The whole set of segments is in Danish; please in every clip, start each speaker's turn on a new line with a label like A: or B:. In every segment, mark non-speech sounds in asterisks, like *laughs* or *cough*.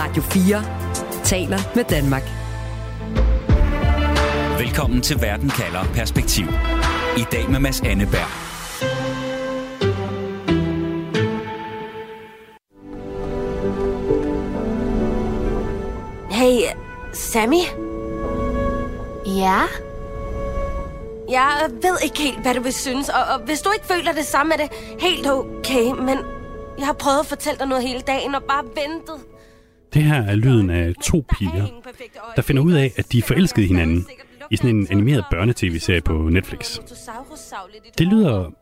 A: Radio 4 taler med Danmark.
B: Velkommen til Verden kalder Perspektiv. I dag med Mads Anneberg.
C: Hey, Sammy?
D: Ja?
C: Jeg ved ikke helt, hvad du vil synes, og, og hvis du ikke føler det samme, er det helt okay, men jeg har prøvet at fortælle dig noget hele dagen og bare ventet.
E: Det her er lyden af to piger, der finder ud af, at de er forelskede i hinanden i sådan en animeret børnetv-serie på Netflix. Det lyder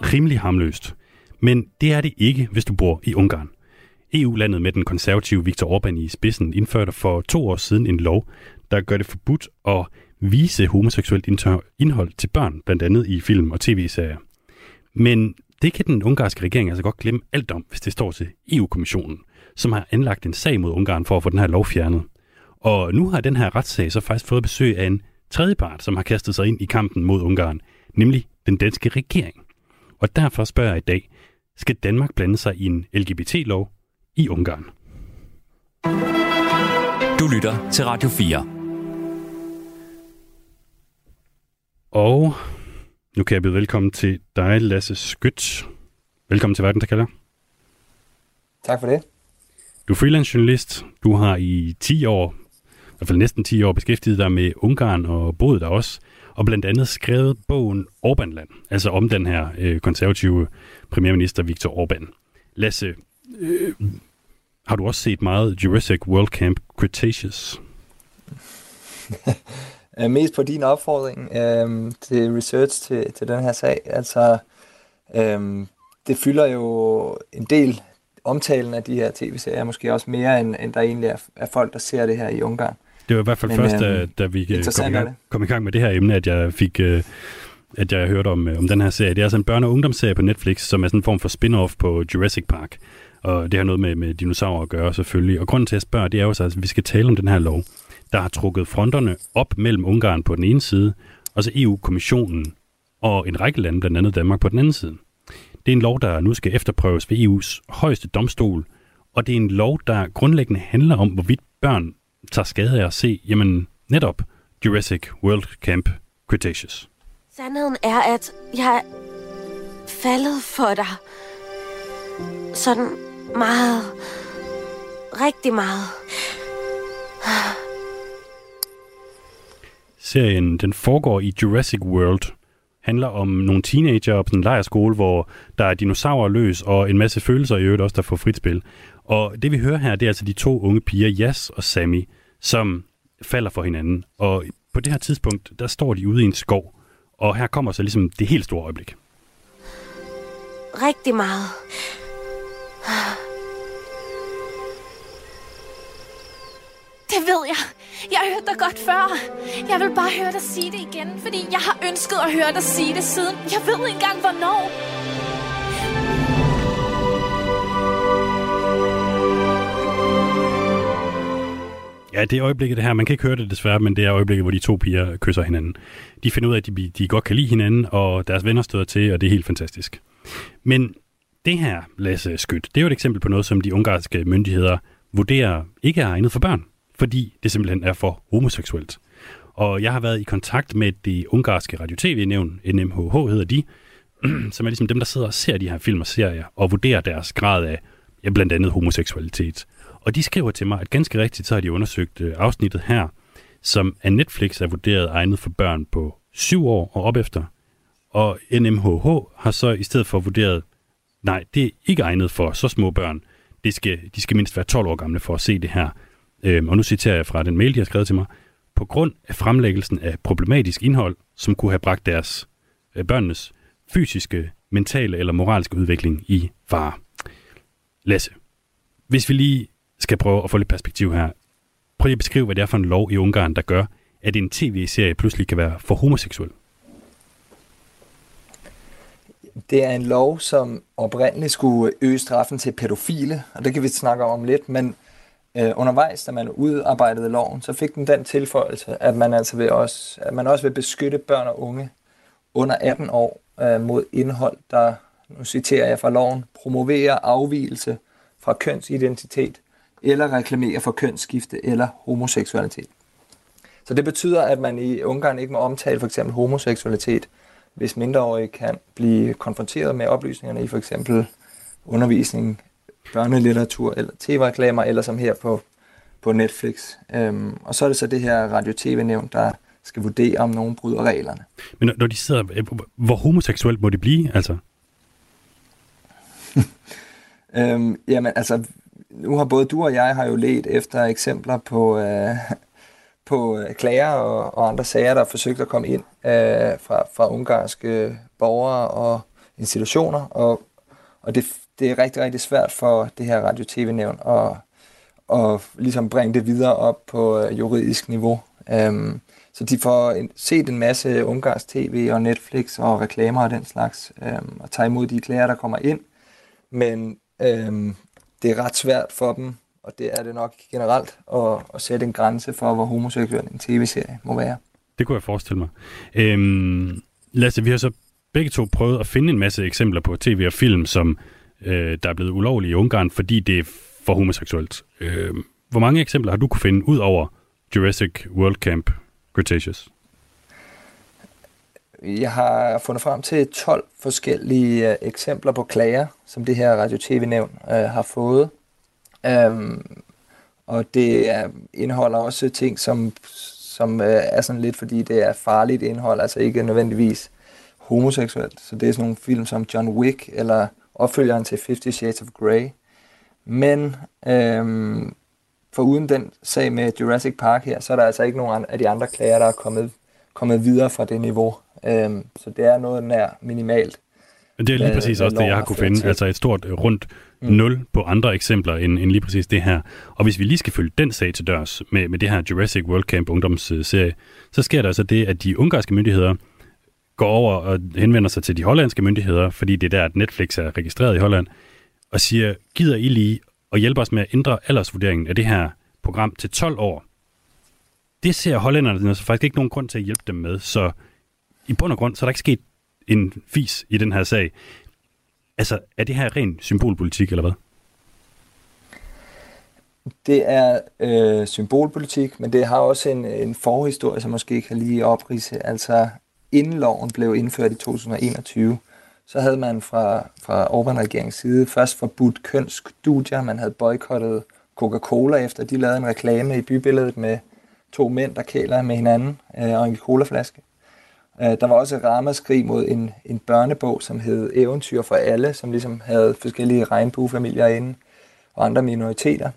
E: rimelig hamløst, men det er det ikke, hvis du bor i Ungarn. EU-landet med den konservative Viktor Orbán i spidsen indførte for to år siden en lov, der gør det forbudt at vise homoseksuelt indhold til børn, blandt andet i film og tv-serier. Men det kan den ungarske regering altså godt glemme alt om, hvis det står til EU-kommissionen, som har anlagt en sag mod Ungarn for at få den her lov fjernet. Og nu har den her retssag så faktisk fået besøg af en tredje part, som har kastet sig ind i kampen mod Ungarn, nemlig den danske regering. Og derfor spørger jeg i dag, skal Danmark blande sig i en LGBT-lov i Ungarn?
B: Du lytter til Radio 4.
E: Og nu kan jeg byde velkommen til dig, Lasse Skyt. Velkommen til Verden, der kalder.
F: Tak for det.
E: Du er freelance journalist. Du har i 10 år, i hvert fald næsten 10 år, beskæftiget dig med Ungarn og boet der også. Og blandt andet skrevet bogen Orbanland, altså om den her øh, konservative premierminister Viktor Orbán. Lasse, øh, har du også set meget Jurassic World Camp Cretaceous? *laughs*
F: Øh, mest på din opfordring øh, til research til, til den her sag. Altså, øh, det fylder jo en del omtalen af de her tv-serier, måske også mere, end, end der egentlig er, er folk, der ser det her i Ungarn.
E: Det var i hvert fald Men, først, da, øh, da vi øh, kom i, gang, kom i gang med det her emne, at jeg fik... Øh, at jeg hørte om, om den her serie. Det er altså en børne- og ungdomsserie på Netflix, som er sådan en form for spin-off på Jurassic Park. Og det har noget med, med dinosaurer at gøre selvfølgelig. Og grunden til at spørge, det er jo så, at vi skal tale om den her lov der har trukket fronterne op mellem Ungarn på den ene side, og så EU-kommissionen og en række lande, blandt andet Danmark, på den anden side. Det er en lov, der nu skal efterprøves ved EU's højeste domstol, og det er en lov, der grundlæggende handler om, hvorvidt børn tager skade af at se, jamen netop Jurassic World Camp Cretaceous.
C: Sandheden er, at jeg er faldet for dig. Sådan meget. Rigtig meget.
E: Serien den foregår i Jurassic World, handler om nogle teenager på en lejerskole, hvor der er dinosaurer løs, og en masse følelser i øvrigt også, der får frit spil. Og det vi hører her, det er altså de to unge piger, Jas og Sammy, som falder for hinanden. Og på det her tidspunkt, der står de ude i en skov, og her kommer så ligesom det helt store øjeblik.
C: Rigtig meget.
D: Det ved jeg. Jeg har hørt dig godt før. Jeg vil bare høre dig sige det igen, fordi jeg har ønsket at høre dig sige det siden. Jeg ved ikke engang, hvornår.
E: Ja, det er øjeblikket det her. Man kan ikke høre det desværre, men det er øjeblikket, hvor de to piger kysser hinanden. De finder ud af, at de, de godt kan lide hinanden, og deres venner støder til, og det er helt fantastisk. Men det her, Lasse Skyt, det er jo et eksempel på noget, som de ungarske myndigheder vurderer ikke er egnet for børn fordi det simpelthen er for homoseksuelt. Og jeg har været i kontakt med det ungarske radio-tv-nævn, NMHH hedder de, *clears throat* som er ligesom dem, der sidder og ser de her film og serier, og vurderer deres grad af ja, blandt andet homoseksualitet. Og de skriver til mig, at ganske rigtigt, så har de undersøgt øh, afsnittet her, som af Netflix er vurderet egnet for børn på 7 år og op efter. Og NMHH har så i stedet for vurderet, nej, det er ikke egnet for så små børn. Det skal, de skal mindst være 12 år gamle for at se det her øh, og nu citerer jeg fra den mail, de har skrevet til mig, på grund af fremlæggelsen af problematisk indhold, som kunne have bragt deres øh, børnenes fysiske, mentale eller moralske udvikling i fare. Lasse, hvis vi lige skal prøve at få lidt perspektiv her. Prøv lige at beskrive, hvad det er for en lov i Ungarn, der gør, at en tv-serie pludselig kan være for homoseksuel.
F: Det er en lov, som oprindeligt skulle øge straffen til pædofile, og det kan vi snakke om lidt, men øh, undervejs, da man udarbejdede loven, så fik den den tilføjelse, at man altså vil også, at man også vil beskytte børn og unge under 18 år øh, mod indhold, der, nu citerer jeg fra loven, promoverer afvielse fra kønsidentitet, eller reklamerer for kønsskifte eller homoseksualitet. Så det betyder, at man i Ungarn ikke må omtale for eksempel homoseksualitet, hvis mindreårige kan blive konfronteret med oplysningerne i for eksempel undervisningen børnelitteratur eller tv-reklamer, eller som her på, på Netflix. Øhm, og så er det så det her radio-tv-nævn, der skal vurdere, om nogen bryder reglerne.
E: Men når de sidder, hvor homoseksuelt må det blive, altså? *laughs*
F: øhm, jamen, altså, nu har både du og jeg har jo let efter eksempler på, øh, *laughs* på øh, klager og, og andre sager, der har forsøgt at komme ind øh, fra, fra ungarske borgere og institutioner, og, og det, det er rigtig, rigtig svært for det her radio-tv-nævn at, at ligesom bringe det videre op på øh, juridisk niveau. Øhm, så de får en, set en masse ungarsk tv og Netflix og reklamer og den slags, øhm, og tager imod de klager, der kommer ind. Men øhm, det er ret svært for dem, og det er det nok generelt, at, at sætte en grænse for, hvor homoseksuel en tv-serie må være.
E: Det kunne jeg forestille mig. Øhm, Lasse, vi har så begge to prøvet at finde en masse eksempler på tv og film, som øh, der er blevet ulovlige i Ungarn, fordi det er for homoseksuelt. Øh, hvor mange eksempler har du kunne finde ud over Jurassic World Camp Cretaceous?
F: Jeg har fundet frem til 12 forskellige øh, eksempler på klager, som det her radio-tv-nævn øh, har fået. Øhm, og det er, indeholder også ting, som, som øh, er sådan lidt, fordi det er farligt indhold, altså ikke nødvendigvis homoseksuelt. Så det er sådan nogle film som John Wick, eller opfølgeren til Fifty Shades of Grey. Men øhm, for uden den sag med Jurassic Park her, så er der altså ikke nogen af de andre klager, der er kommet, kommet videre fra det niveau. Øhm, så det er noget nær minimalt.
E: Men det er lige præcis også det, jeg har kunne finde. Til. Altså et stort øh, rundt mm. nul på andre eksempler end, end lige præcis det her. Og hvis vi lige skal følge den sag til dørs med, med det her Jurassic World Camp ungdomsserie, så sker der altså det, at de ungarske myndigheder går over og henvender sig til de hollandske myndigheder, fordi det er der, at Netflix er registreret i Holland, og siger, gider I lige at hjælpe os med at ændre aldersvurderingen af det her program til 12 år? Det ser hollænderne altså faktisk ikke nogen grund til at hjælpe dem med, så i bund og grund, så er der ikke sket en fis i den her sag. Altså, er det her ren symbolpolitik, eller hvad?
F: Det er øh, symbolpolitik, men det har også en, en forhistorie, som måske kan lige oprise. Altså, inden loven blev indført i 2021, så havde man fra, fra Orbán-regeringens side først forbudt kønsstudier. Man havde boykottet Coca-Cola efter, de lavede en reklame i bybilledet med to mænd, der kæler med hinanden øh, og en colaflaske. Øh, der var også et ramaskrig mod en, en børnebog, som hed Eventyr for alle, som ligesom havde forskellige regnbuefamilier inde og andre minoriteter.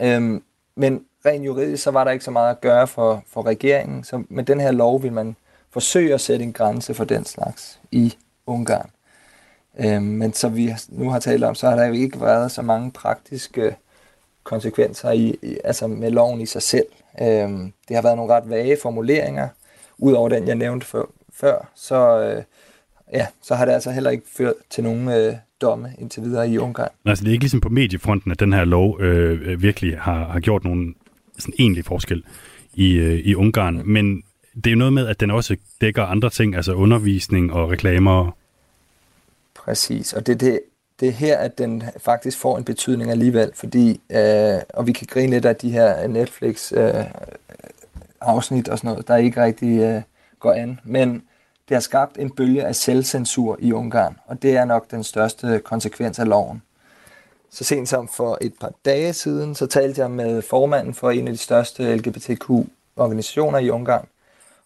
F: Øhm, men rent juridisk, så var der ikke så meget at gøre for, for regeringen. Så med den her lov vil man forsøge at sætte en grænse for den slags i Ungarn. Øh, men som vi nu har talt om, så har der jo ikke været så mange praktiske konsekvenser i, i, altså med loven i sig selv. Øh, det har været nogle ret vage formuleringer, Udover den, jeg nævnte før, før så, øh, ja, så har det altså heller ikke ført til nogen øh, domme indtil videre i Ungarn.
E: Altså det er ikke ligesom på mediefronten, at den her lov øh, virkelig har, har gjort nogen sådan egentlig forskel i, øh, i Ungarn, mm. men det er jo noget med, at den også dækker andre ting, altså undervisning og reklamer.
F: Præcis, og det, det, det er her, at den faktisk får en betydning alligevel, fordi, øh, og vi kan grine lidt af de her Netflix øh, afsnit og sådan noget, der ikke rigtig øh, går an. Men det har skabt en bølge af selvcensur i Ungarn, og det er nok den største konsekvens af loven. Så sent som for et par dage siden, så talte jeg med formanden for en af de største LGBTQ-organisationer i Ungarn.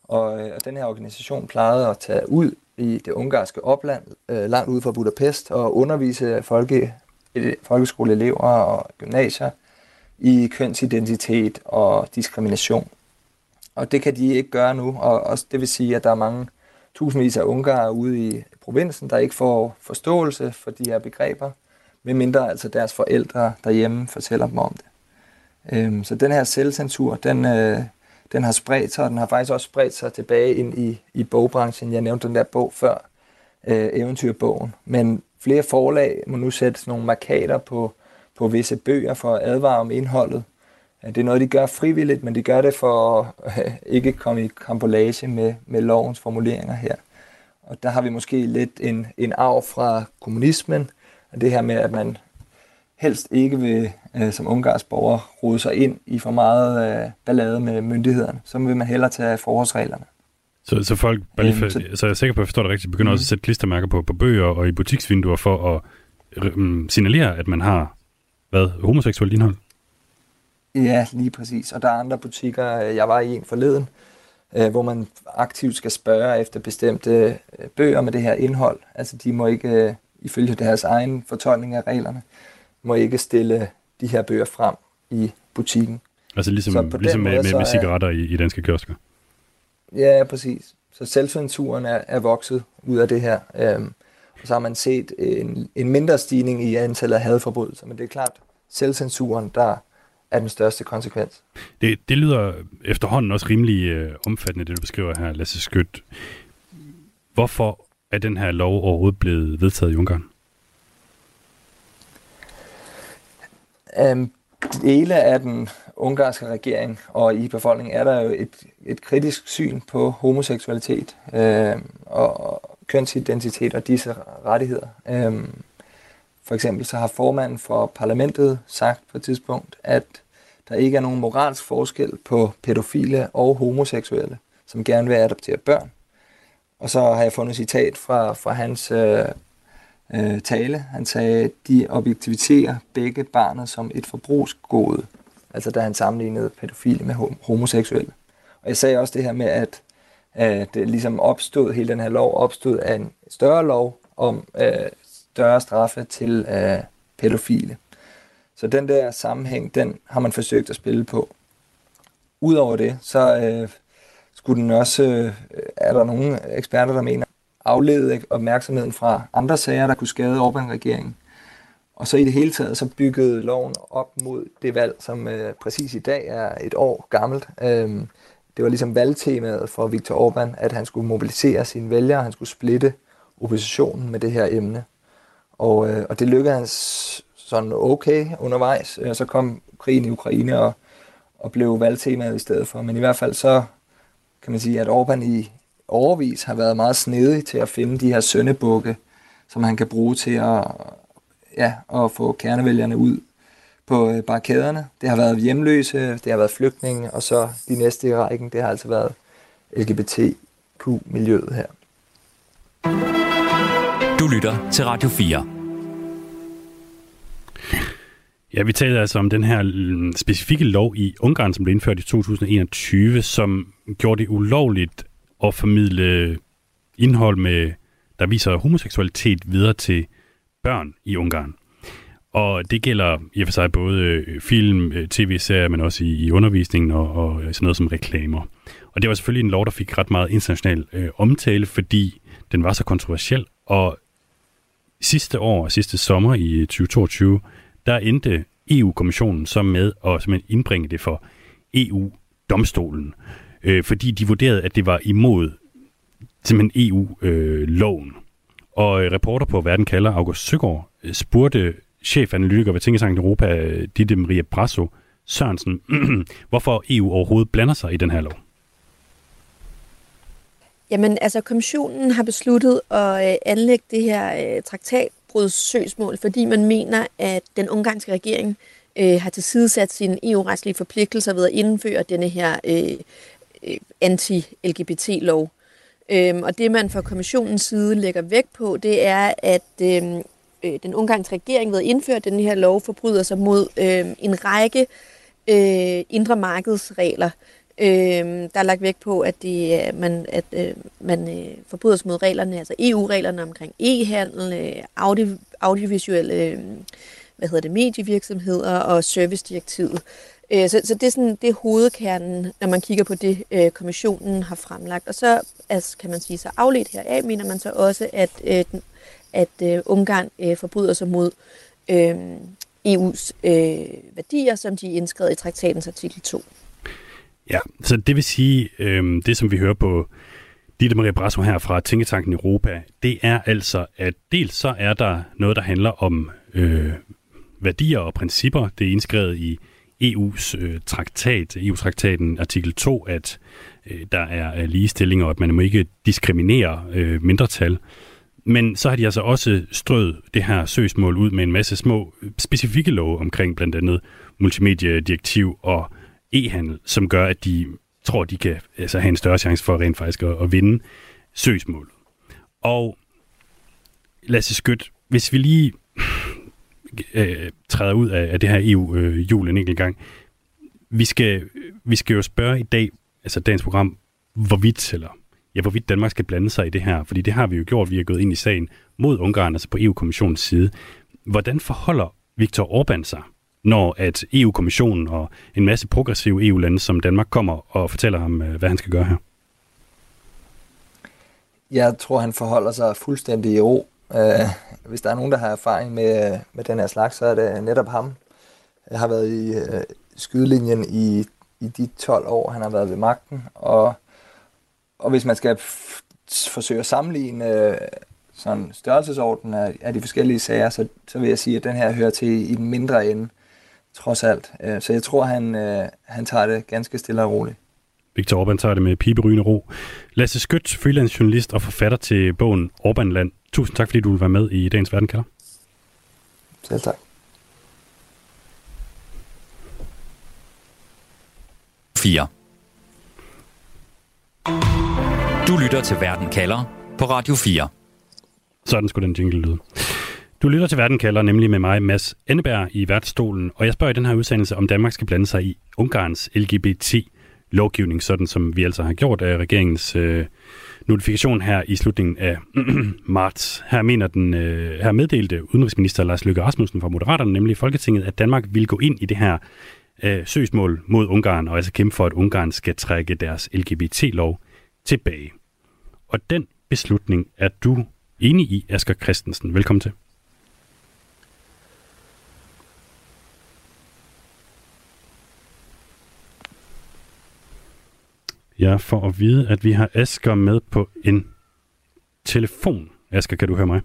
F: Og, øh, og den her organisation plejede at tage ud i det ungarske opland, øh, langt ude fra Budapest, og undervise folke, øh, folkeskoleelever og gymnasier i kønsidentitet og diskrimination. Og det kan de ikke gøre nu, og også det vil sige, at der er mange tusindvis af ungarer ude i provinsen, der ikke får forståelse for de her begreber, medmindre altså deres forældre derhjemme fortæller dem om det. Øhm, så den her selvcensur, den, øh, den har spredt sig, og den har faktisk også spredt sig tilbage ind i, i bogbranchen. Jeg nævnte den der bog før, øh, eventyrbogen. Men flere forlag må nu sætte sådan nogle markader på, på visse bøger for at advare om indholdet. Det er noget, de gør frivilligt, men de gør det for at øh, ikke komme i kampolage med, med lovens formuleringer her. Og der har vi måske lidt en, en arv fra kommunismen, og det her med, at man helst ikke vil øh, som ungarsk borger rode sig ind i for meget øh, ballade med myndighederne. Så vil man hellere tage forholdsreglerne.
E: Så, så folk, bare lige for,
F: Øhm, så-
E: så, så er jeg sikker på, at jeg forstår det rigtigt, begynder
F: Mhm.
E: også at sætte klistermærker på, på bøger og i butiksvinduer for at um, signalere, at man har hvad, homoseksuelt indhold.
F: Ja, lige præcis. Og der er andre butikker, øh, jeg var i en forleden, øh, hvor man aktivt skal spørge efter bestemte øh, bøger med det her indhold. Altså de må ikke, øh, ifølge deres egen fortolkning af reglerne, må ikke stille de her bøger frem i butikken.
E: Altså ligesom,
F: Så
E: ligesom med,
F: måde,
E: med, med
F: er-
E: cigaretter i, i danske kiosker.
F: Ja, præcis. Så selvcensuren er, er vokset ud af det her. Øhm, og så har man set en, en mindre stigning i antallet af hadforbrydelser. Men det er klart, selvcensuren, der er den største konsekvens.
E: Det, det lyder efterhånden også rimelig øh, omfattende, det du beskriver her, Lasse Skødt. Hvorfor er den her lov overhovedet blevet vedtaget i Ungarn?
F: Um, dele af den ungarske regering og i befolkningen er der jo et, et kritisk syn på homoseksualitet øh, og kønsidentitet og disse rettigheder. Øh, for eksempel så har formanden for parlamentet sagt på et tidspunkt, at der ikke er nogen moralsk forskel på pædofile og homoseksuelle, som gerne vil adoptere børn. Og så har jeg fundet et citat fra, fra hans øh, øh, tale. Han sagde, de objektiviterer begge barnet som et forbrugsgode. Altså da han sammenlignede pædofile med homoseksuelle. Og jeg sagde også det her med, at øh, det ligesom opstod, hele den her lov opstod af en større lov om øh, større straffe til øh, pædofile. Så den der sammenhæng, den har man forsøgt at spille på. Udover det, så øh, skulle den også, øh, er der nogle eksperter, der mener, aflede opmærksomheden fra andre sager, der kunne skade Orbán-regeringen. Og så i det hele taget, så byggede loven op mod det valg, som øh, præcis i dag er et år gammelt. Øhm, det var ligesom valgtemaet for Viktor Orbán, at han skulle mobilisere sine vælgere, han skulle splitte oppositionen med det her emne. Og, øh, og det lykkedes sådan okay undervejs. og Så kom krigen i Ukraine og, og blev valgtemaet i stedet for. Men i hvert fald så kan man sige, at Orbán i overvis har været meget snedig til at finde de her søndebukke, som han kan bruge til at, ja, at få kernevælgerne ud på øh, barrikaderne. Det har været hjemløse, det har været flygtninge, og så de næste i rækken, det har altså været LGBTQ-miljøet her.
B: Du lytter til Radio 4.
E: Ja, vi taler altså om den her mm, specifikke lov i Ungarn, som blev indført i 2021, som gjorde det ulovligt at formidle indhold, med, der viser homoseksualitet videre til børn i Ungarn. Og det gælder i og for sig både øh, film, øh, tv-serier, men også i, i undervisningen og, og øh, sådan noget som reklamer. Og det var selvfølgelig en lov, der fik ret meget international øh, omtale, fordi den var så kontroversiel. Og sidste år, sidste sommer i 2022, der endte EU-kommissionen så med at simpelthen indbringe det for EU-domstolen, øh, Øh, fordi de vurderede, at det var imod simpelthen EU-loven. og øh, reporter på Verden kalder August Søgaard øh, spurgte chefanalytiker ved Tænkesangen Europa, øh, Ditte Maria Brasso Sørensen, *clears throat* hvorfor EU overhovedet blander sig i den her lov.
G: Jamen, altså, kommissionen har besluttet at øh, anlægge det her øh, traktatbrudssøgsmål, fordi man mener, at den ungarske regering øh, har tilsidesat sine EU-retslige forpligtelser ved at indføre denne her øh, Øh, anti-LGBT-lov. Øhm, og det, man fra kommissionens side lægger vægt på, det er, at øhm, øh, den ungarske regering ved at indføre den her lov forbryder sig mod øhm, en række øh, indre markedsregler, Øhm, der er lagt vægt på, at, det, øh, man, at øh, man øh, forbryder sig mod reglerne, altså EU-reglerne omkring e-handel, øh, audio, audiovisuelle øh, hvad hedder det, medievirksomheder og servicedirektivet. Øh, så, så det er sådan det er hovedkernen, når man kigger på det, øh, kommissionen har fremlagt. Og så altså, kan man sige, så afledt heraf, mener man så også, at, øh, den, at øh, Ungarn øh, forbryder sig mod øh, EU's øh, værdier, som de er indskrevet i traktatens artikel 2.
E: Ja, så det vil sige, øh, det som vi hører på Ditte Maria Brasso her fra Tænketanken Europa, det er altså, at dels så er der noget, der handler om øh, værdier og principper. Det er indskrevet i EU's øh, traktat, EU-traktaten artikel 2, at øh, der er øh, ligestilling, og at man må ikke diskriminere øh, mindretal. Men så har de altså også strøget det her søgsmål ud med en masse små øh, specifikke love omkring blandt andet multimediedirektiv og e-handel, som gør, at de tror, de kan altså, have en større chance for rent faktisk at, at vinde søgsmålet. Og Lasse Skødt, hvis vi lige øh, træder ud af, af det her EU-jul øh, en enkelt gang, vi skal, vi skal jo spørge i dag, altså dagens program, hvorvidt, eller ja, hvorvidt Danmark skal blande sig i det her, fordi det har vi jo gjort, vi er gået ind i sagen mod Ungarn, altså på EU-kommissionens side. Hvordan forholder Viktor Orbán sig, når at EU-kommissionen og en masse progressive EU-lande som Danmark kommer og fortæller ham, øh, hvad han skal gøre her?
F: Jeg tror, han forholder sig fuldstændig i ro. Øh, hvis der er nogen, der har erfaring med, med den her slags, så er det netop ham. Jeg har været i øh, skydelinjen i, i de 12 år, han har været ved magten, og og hvis man skal forsøge at sammenligne øh, sådan størrelsesorden af, af de forskellige sager, så, så vil jeg sige, at den her hører til i den mindre ende, trods alt. Øh, så jeg tror, han, øh, han tager det ganske stille og roligt.
E: Victor Orbán tager det med piberygende ro. Lasse Skødt, freelance journalist og forfatter til bogen Orbánland. Tusind tak, fordi du vil være med i dagens Verdenkalder.
F: Selv tak.
B: 4. Du lytter til Verden kalder på Radio 4.
E: Sådan skulle den jingle lyde. Du lytter til Verden kalder nemlig med mig, Mads Enneberg, i værtsstolen, og jeg spørger i den her udsendelse, om Danmark skal blande sig i Ungarns LGBT-lovgivning, sådan som vi altså har gjort af regeringens øh, notifikation her i slutningen af *clears throat* marts. Her, mener den, øh, her meddelte udenrigsminister Lars Løkke Rasmussen fra Moderaterne, nemlig Folketinget, at Danmark vil gå ind i det her øh, søgsmål mod Ungarn, og altså kæmpe for, at Ungarn skal trække deres LGBT-lov tilbage. Og den beslutning er du enig i, Asger Christensen. Velkommen til. Jeg får at vide, at vi har Asger med på en telefon. Asger, kan du høre mig?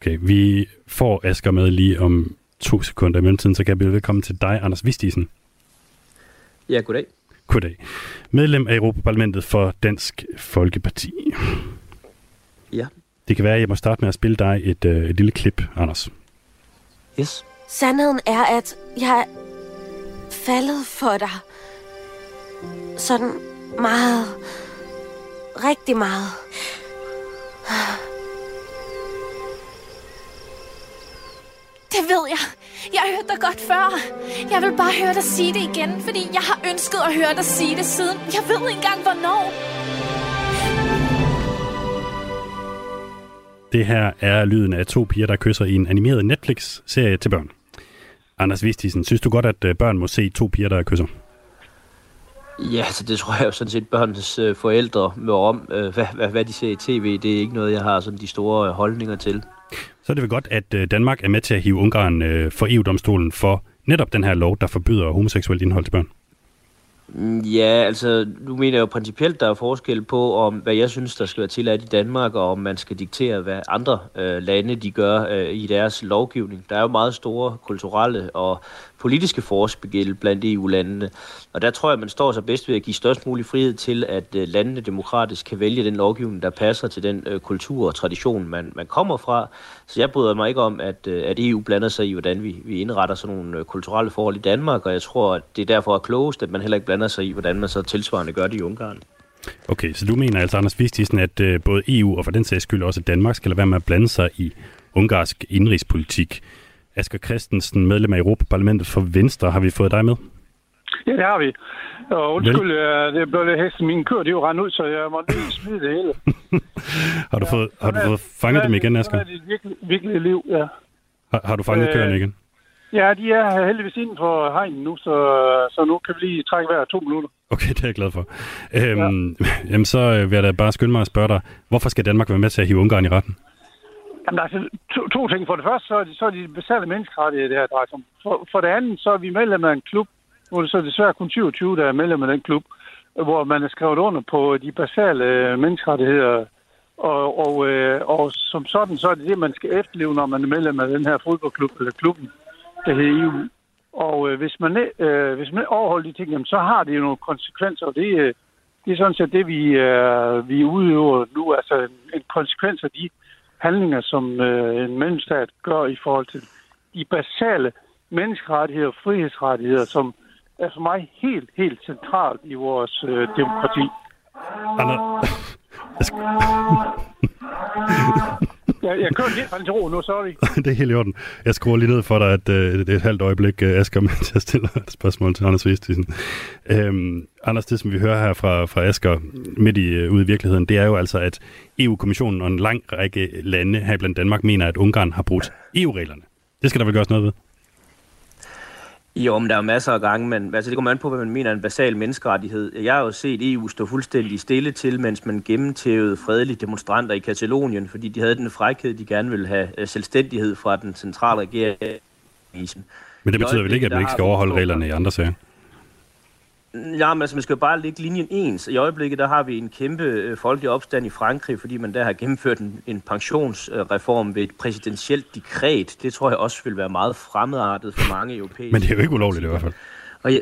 E: Okay, vi får Asger med lige om to sekunder. I mellemtiden, så kan jeg byde velkommen til dig, Anders Vistisen.
H: Ja, goddag.
E: Goddag. Medlem af Europaparlamentet for Dansk Folkeparti.
H: Ja.
E: Det kan være, at jeg må starte med at spille dig et, uh, et lille klip, Anders.
H: Yes.
C: Sandheden er, at jeg er faldet for dig. Sådan meget. Rigtig meget.
D: Det ved jeg. Jeg har hørt dig godt før. Jeg vil bare høre dig sige det igen, fordi jeg har ønsket at høre dig sige det siden. Jeg ved ikke engang, hvornår.
E: Det her er lyden af to piger, der kysser i en animeret Netflix-serie til børn. Anders Vistisen, synes du godt, at øh, børn må se to piger, der kysser?
H: Ja, altså det tror jeg jo sådan set børnenes øh, forældre med om, øh, hvad, hvad, hvad de ser i tv. Det er ikke noget, jeg har sådan de store øh, holdninger til.
E: Så er det vel godt, at øh, Danmark er med til at hive Ungarn øh, for EU-domstolen for netop den her lov, der forbyder homoseksuelt indhold til børn.
H: Mm, ja, altså, nu mener jeg jo principielt, der er forskel på, om hvad jeg synes, der skal være tilladt i Danmark, og om man skal diktere, hvad andre øh, lande de gør øh, i deres lovgivning. Der er jo meget store kulturelle og politiske forskelle blandt EU-landene. Og der tror jeg, man står sig bedst ved at give størst mulig frihed til, at øh, landene demokratisk kan vælge den lovgivning, der passer til den øh, kultur og tradition, man, man kommer fra. Så jeg bryder mig ikke om, at, øh, at EU blander sig i, hvordan vi, vi indretter sådan nogle øh, kulturelle forhold i Danmark, og jeg tror, at det er derfor er klogest, at man heller ikke blander sig i, hvordan man så tilsvarende gør det i Ungarn.
E: Okay, så du mener altså, Anders Vistisen, at øh, både EU og for den sags skyld også Danmark skal lade være med at blande sig i ungarsk indrigspolitik. Asger Christensen, medlem af Europaparlamentet for Venstre. Har vi fået dig med?
I: Ja, det har vi. Og undskyld, Vel? det blev lidt hesten min kør, det er jo rendt ud, så jeg må lige smide det hele. *laughs*
E: har du ja, fået, har du fået fanget dem igen, Asger?
I: Det er virkelig, virkelig liv, ja.
E: Har, har du fanget øh, køerne igen?
I: Ja, de er heldigvis inden for hegnen nu, så, så nu kan vi lige trække hver to minutter.
E: Okay, *laughs* det er jeg glad for. Øhm, ja. Jamen, så øh, vil jeg da bare skynde mig at spørge dig, hvorfor skal Danmark være med til at hive Ungarn i retten?
I: Jamen, altså, to, to ting. For det første, så er de, så er de basale menneskerettigheder, det her drejer sig for, for det andet, så er vi medlem af en klub, hvor det så desværre kun 27, der er medlem af den klub, hvor man er skrevet under på de basale øh, menneskerettigheder, og, og, øh, og som sådan, så er det det, man skal efterleve, når man er medlem af den her fodboldklub, eller klubben, der hedder EU. Og øh, hvis, man, øh, hvis man overholder de ting, jamen, så har det jo nogle konsekvenser, og det, øh, det er sådan set det, vi, øh, vi udøver nu. Altså en, en konsekvens af de handlinger, som øh, en mellemstat gør i forhold til de basale menneskerettigheder og frihedsrettigheder, som er for mig helt, helt centralt i vores øh, demokrati.
E: Anna, *laughs* *laughs*
I: jeg, jeg kører lidt til ro nu, sorry. *laughs*
E: det er helt i orden. Jeg skruer lige ned for dig, at øh, det er et halvt øjeblik, øh, Asger, *laughs* mens jeg stiller et spørgsmål til Anders Vistisen. Øhm, Anders, det som vi hører her fra, fra Asger midt i, øh, ude i virkeligheden, det er jo altså, at EU-kommissionen og en lang række lande her blandt Danmark mener, at Ungarn har brudt EU-reglerne. Det skal der vel gøres noget ved?
H: Jo, men der er jo masser af gange, men altså, det kommer an på, hvad man mener en basal menneskerettighed. Jeg har jo set EU stå fuldstændig stille til, mens man gennemtævede fredelige demonstranter i Katalonien, fordi de havde den frækhed, de gerne ville have øh, selvstændighed fra den centrale regering.
E: Men det betyder vel ikke, at man ikke skal overholde reglerne i andre sager?
H: Ja, men altså, man skal jo bare lægge linjen ens. I øjeblikket, der har vi en kæmpe øh, folkelig opstand i Frankrig, fordi man der har gennemført en, en pensionsreform ved et præsidentielt dekret. Det tror jeg også vil være meget fremmedartet for mange europæiske...
E: Men det er jo ikke ulovligt i hvert fald.
H: Og ja,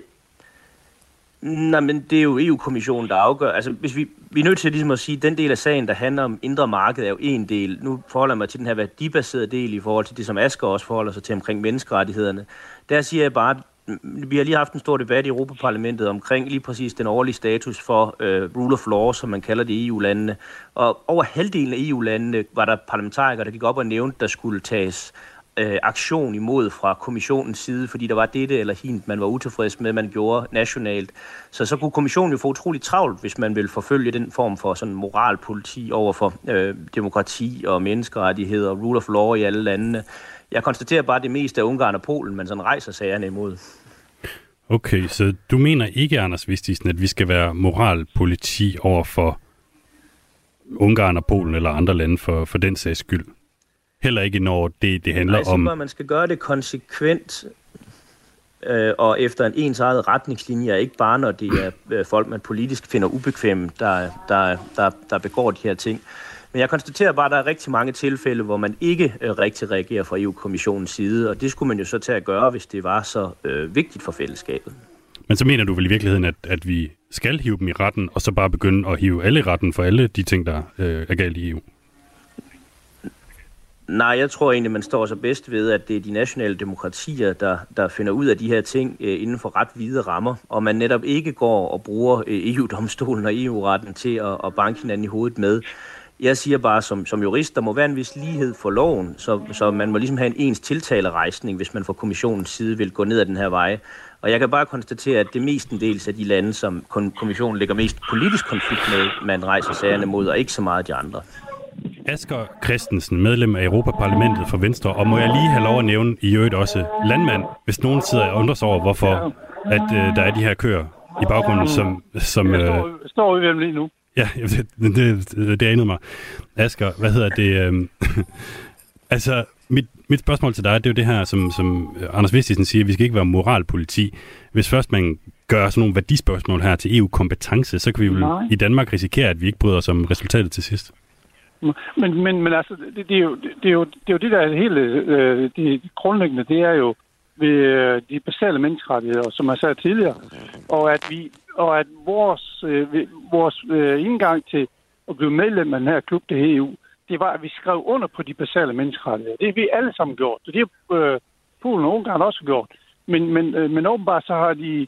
H: Nej, men det er jo EU-kommissionen, der afgør. Altså, hvis vi, vi er nødt til ligesom at sige, at den del af sagen, der handler om indre marked, er jo en del. Nu forholder jeg mig til den her værdibaserede del i forhold til det, som Asger også forholder sig til omkring menneskerettighederne. Der siger jeg bare, vi har lige haft en stor debat i Europaparlamentet omkring lige præcis den årlige status for øh, rule of law, som man kalder det i EU-landene. Og over halvdelen af EU-landene var der parlamentarikere, der gik op og nævnte, der skulle tages øh, aktion imod fra kommissionens side, fordi der var dette eller hint, man var utilfreds med, man gjorde nationalt. Så så kunne kommissionen jo få utroligt travlt, hvis man vil forfølge den form for sådan moralpoliti over for øh, demokrati og menneskerettigheder og rule of law i alle landene. Jeg konstaterer bare, at det meste af Ungarn og Polen, man sådan rejser sagerne imod.
E: Okay, så du mener ikke, Anders Vistisen, at vi skal være moralpoliti over for Ungarn og Polen eller andre lande for, for den sags skyld? Heller ikke, når det, det handler
H: Nej,
E: om...
H: Nej, man skal gøre det konsekvent øh, og efter en ens eget retningslinje, ikke bare når det er øh, folk, man politisk finder ubekvemme, der, der, der, der begår de her ting. Men jeg konstaterer bare, at der er rigtig mange tilfælde, hvor man ikke øh, rigtig reagerer fra EU-kommissionens side, og det skulle man jo så tage at gøre, hvis det var så øh, vigtigt for fællesskabet.
E: Men så mener du vel i virkeligheden, at, at vi skal hive dem i retten, og så bare begynde at hive alle i retten for alle de ting, der øh, er galt i EU?
H: Nej, jeg tror egentlig, man står så bedst ved, at det er de nationale demokratier, der, der finder ud af de her ting øh, inden for ret hvide rammer, og man netop ikke går og bruger øh, EU-domstolen og EU-retten til at, at banke hinanden i hovedet med. Jeg siger bare som, som jurist, der må være en vis lighed for loven, så, så man må ligesom have en ens tiltalerejsning, hvis man fra kommissionens side vil gå ned ad den her vej. Og jeg kan bare konstatere, at det mestendels af de lande, som kommissionen ligger mest politisk konflikt med, man rejser sagerne mod, og ikke så meget de andre.
E: Asger Christensen, medlem af Europaparlamentet for Venstre, og må jeg lige have lov at nævne i øvrigt også landmand, hvis nogen sidder og undrer sig over, hvorfor at, øh, der er de her køer i baggrunden, som... som
I: øh, står, står ude ved dem lige nu.
E: Ja, *laughs* det, det, det anede mig. Asger, hvad hedder det? Øh, *laughs* altså, mit, mit spørgsmål til dig, det er jo det her, som, som Anders Vistisen siger, vi skal ikke være moralpoliti. Hvis først man gør sådan nogle værdispørgsmål her til EU-kompetence, så kan vi jo i Danmark risikere, at vi ikke bryder os om resultatet til sidst.
I: Men, men, men altså, det, det, er jo, det, er jo, det er jo det, der er hele øh, det grundlæggende, det er jo ved øh, de basale menneskerettigheder, som jeg sagde tidligere, og at vi og at vores, øh, vores øh, indgang til at blive medlem af den her klub, det her EU, det var, at vi skrev under på de basale menneskerettigheder. Det har vi alle sammen gjort. Det har øh, Polen og Ungarn også gjort. Men, men, øh, men åbenbart så har de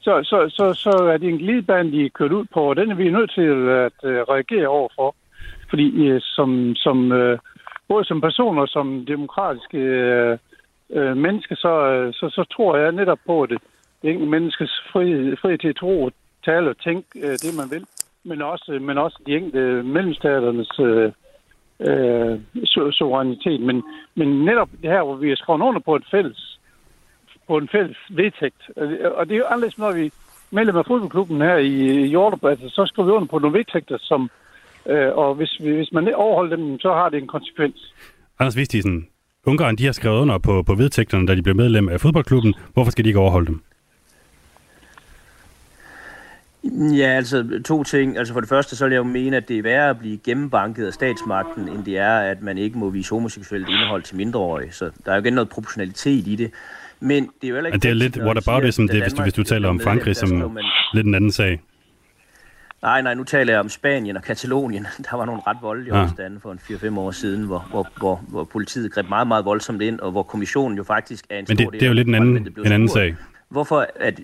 I: så, så, så, så er det en glidebane, de er kørt ud på, og den er vi nødt til at øh, reagere overfor. Fordi øh, som, som, øh, både som personer og som demokratiske øh, øh, mennesker, så, øh, så, så tror jeg netop på, at det, enkelte menneskes frihed, frihed til at tro, tale og tænke øh, det, man vil, men også, men også de enkelte mellemstaternes øh, øh, suverænitet. Men, men netop det her, hvor vi er skrevet under på et fælles på en fælles vedtægt. Og det er jo anderledes, når vi medlem af fodboldklubben her i Hjortrup, altså, så skriver vi under på nogle vedtægter, som, øh, og hvis, hvis man overholder dem, så har det en konsekvens.
E: Anders Vistisen, Ungarn de har skrevet under på, på vedtægterne, da de blev medlem af fodboldklubben. Hvorfor skal de ikke overholde dem?
H: Ja, altså to ting. Altså for det første, så vil jeg jo mene, at det er værre at blive gennembanket af statsmagten, end det er, at man ikke må vise homoseksuelt indhold til mindreårige. Så der er jo igen noget proportionalitet i det. Men det er jo heller ikke...
E: Men det er lidt
H: rigtigt, når
E: what
H: jeg
E: about
H: siger,
E: it, som
H: at
E: det, hvis du, hvis du taler om Frankrig som
H: man-
E: lidt en anden sag.
H: Nej, nej, nu taler jeg om Spanien og Katalonien. *laughs* Der var nogle ret voldelige
E: Ja.
H: opstande for en 4-5 år siden, hvor, hvor, hvor, hvor politiet greb meget, meget voldsomt ind, og hvor kommissionen jo faktisk er en
E: Men
H: stor
E: det, det er jo lidt en anden, en anden sag.
H: Hvorfor at...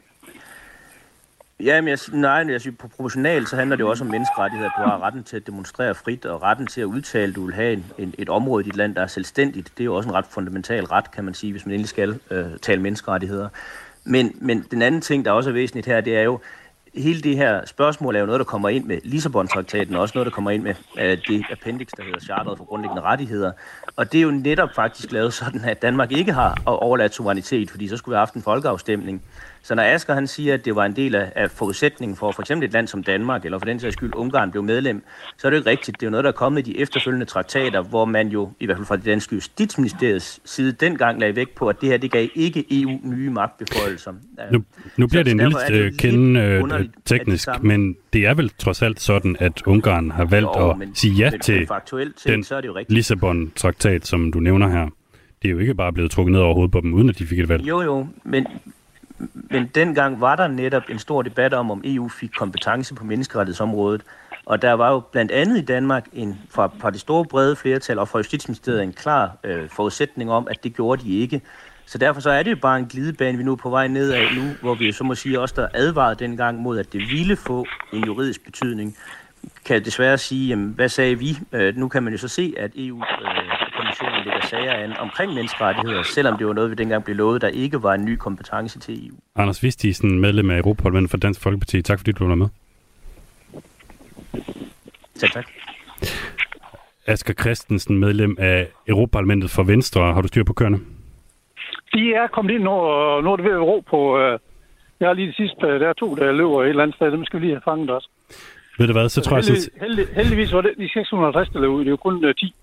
H: Ja, men jeg, nej, jeg synes, på proportionalt, så handler det jo også om menneskerettigheder. Du har retten til at demonstrere frit, og retten til at udtale, at du vil have en, en, et område i dit land, der er selvstændigt. Det er jo også en ret fundamental ret, kan man sige, hvis man endelig skal øh, tale menneskerettigheder. Men, men den anden ting, der også er væsentligt her, det er jo, hele det her spørgsmål er jo noget, der kommer ind med Lissabon-traktaten, og også noget, der kommer ind med øh, det appendix, der hedder Charteret for grundlæggende rettigheder. Og det er jo netop faktisk lavet sådan, at Danmark ikke har overladt suverænitet, fordi så skulle vi have haft en folkeafstemning. Så når Asger han siger, at det var en del af, af forudsætningen for for eksempel et land som Danmark, eller for den sags skyld Ungarn blev medlem, så er det jo ikke rigtigt. Det er jo noget, der er kommet i de efterfølgende traktater, hvor man jo, i hvert fald fra det danske justitsministeriets side, dengang lagde vægt på, at det her, det gav ikke EU nye magtbeføjelser.
E: Nu, nu bliver
H: Så-
E: det en lille
H: det
E: øh,
H: lidt
E: kende øh, teknisk,
H: sammen-
E: men det er vel trods alt sådan, at Ungarn har valgt
H: Jo,
E: at
H: men-
E: sige ja
H: men-
E: til
H: faktuelt
E: den
H: så er det jo rigtigt.
E: Lissabon-traktat, som du nævner her. Det er jo ikke bare blevet trukket ned over hovedet på dem, uden at de fik et valg.
H: Jo, jo, men, men dengang var der netop en stor debat om, om EU fik kompetence på menneskerettighedsområdet. Og der var jo blandt andet i Danmark en, fra, fra det store brede flertal og fra Justitsministeriet en klar øh, forudsætning om, at det gjorde de ikke. Så derfor så er det jo bare en glidebane, vi nu er på vej ned af nu, hvor vi så må sige også der advarede dengang mod, at det ville få en juridisk betydning. Kan jeg desværre sige, jamen, hvad sagde vi? Øh, nu kan man jo så se, at EU øh, EU-kommissionen lægger sager an omkring menneskerettigheder, selvom det var noget, vi dengang blev lovet, der ikke var en ny kompetence til EU.
E: Anders Vistisen, medlem af Europaparlamentet for Dansk Folkeparti. Tak fordi du var med.
H: Så tak.
E: Asger Christensen, medlem af Europaparlamentet for Venstre. Har du styr på køerne?
I: De er kommet ind nu er det ved at ro på... Øh, jeg har lige det sidste, øh, der er to, der løber et eller andet sted. Dem skal vi lige have fanget også.
E: Ved du hvad, så tror jeg
I: heldig,
E: sådan...
I: heldig, heldigvis var det de 650, der løb ud. Det er jo kun øh, 10.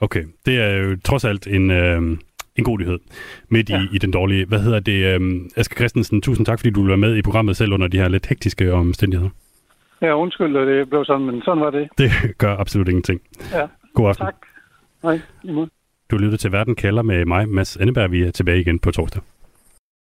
E: Okay, det er jo trods alt en, øh, en god nyhed midt ja. i, i den dårlige. Hvad hedder det? Øh, Asger Christensen, tusind tak, fordi du var med i programmet selv under de her lidt hektiske omstændigheder.
I: Ja, undskyld, at det blev sådan, men sådan var det.
E: Det *laughs* gør absolut ingenting.
I: Ja,
E: God aften.
I: tak. Hej, i måde.
E: Du lytter til Verden kalder med mig, Mads Anneberg. Vi er tilbage igen på torsdag.